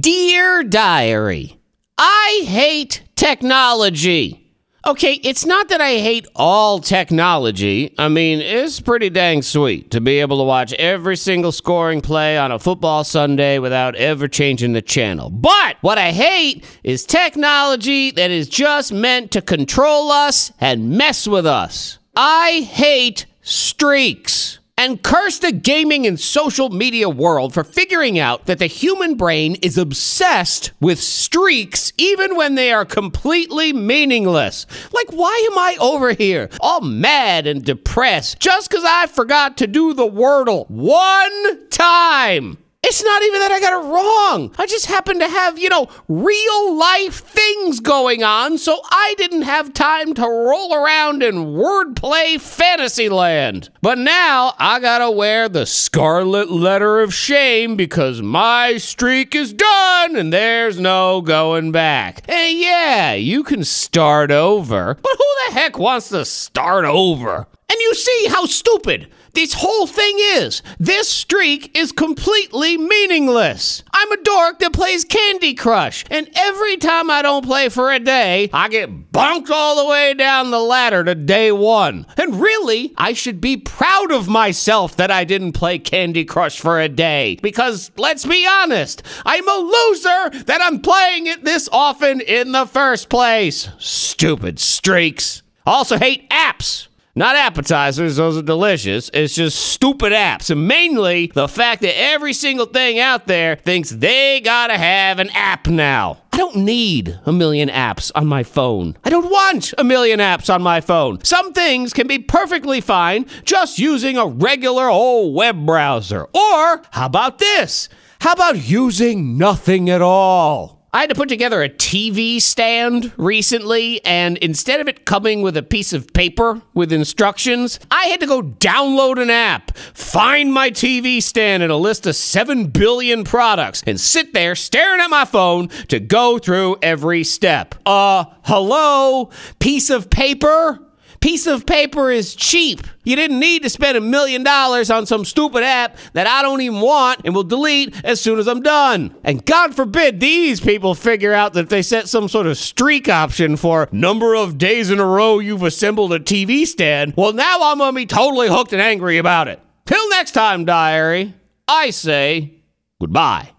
Dear Diary, I hate technology. Okay, it's not that I hate all technology. I mean, it's pretty dang sweet to be able to watch every single scoring play on a football Sunday without ever changing the channel. But what I hate is technology that is just meant to control us and mess with us. I hate streaks and curse the gaming and social media world for figuring out that the human brain is obsessed with streaks even when they are completely meaningless. Like, why am I over here all mad and depressed just because I forgot to do the Wordle one time? It's not even that I got it wrong. I just happen to have, you know, real life things going on, so I didn't have time to roll around in wordplay fantasy land. But now I gotta wear the scarlet letter of shame because my streak is done and there's no going back. Hey, yeah, you can start over, but who the heck wants to start over? See how stupid this whole thing is. This streak is completely meaningless. I'm a dork that plays Candy Crush, and every time I don't play for a day, I get bunked all the way down the ladder to day one. And really, I should be proud of myself that I didn't play Candy Crush for a day. Because let's be honest, I'm a loser that I'm playing it this often in the first place. Stupid streaks. Also hate apps. Not appetizers, those are delicious. It's just stupid apps. And mainly the fact that every single thing out there thinks they gotta have an app now. I don't need a million apps on my phone. I don't want a million apps on my phone. Some things can be perfectly fine just using a regular old web browser. Or, how about this? How about using nothing at all? I had to put together a TV stand recently, and instead of it coming with a piece of paper with instructions, I had to go download an app, find my TV stand in a list of 7 billion products, and sit there staring at my phone to go through every step. Uh, hello? Piece of paper? Piece of paper is cheap. You didn't need to spend a million dollars on some stupid app that I don't even want and will delete as soon as I'm done. And God forbid these people figure out that if they set some sort of streak option for number of days in a row you've assembled a TV stand, well, now I'm gonna be totally hooked and angry about it. Till next time, diary, I say goodbye.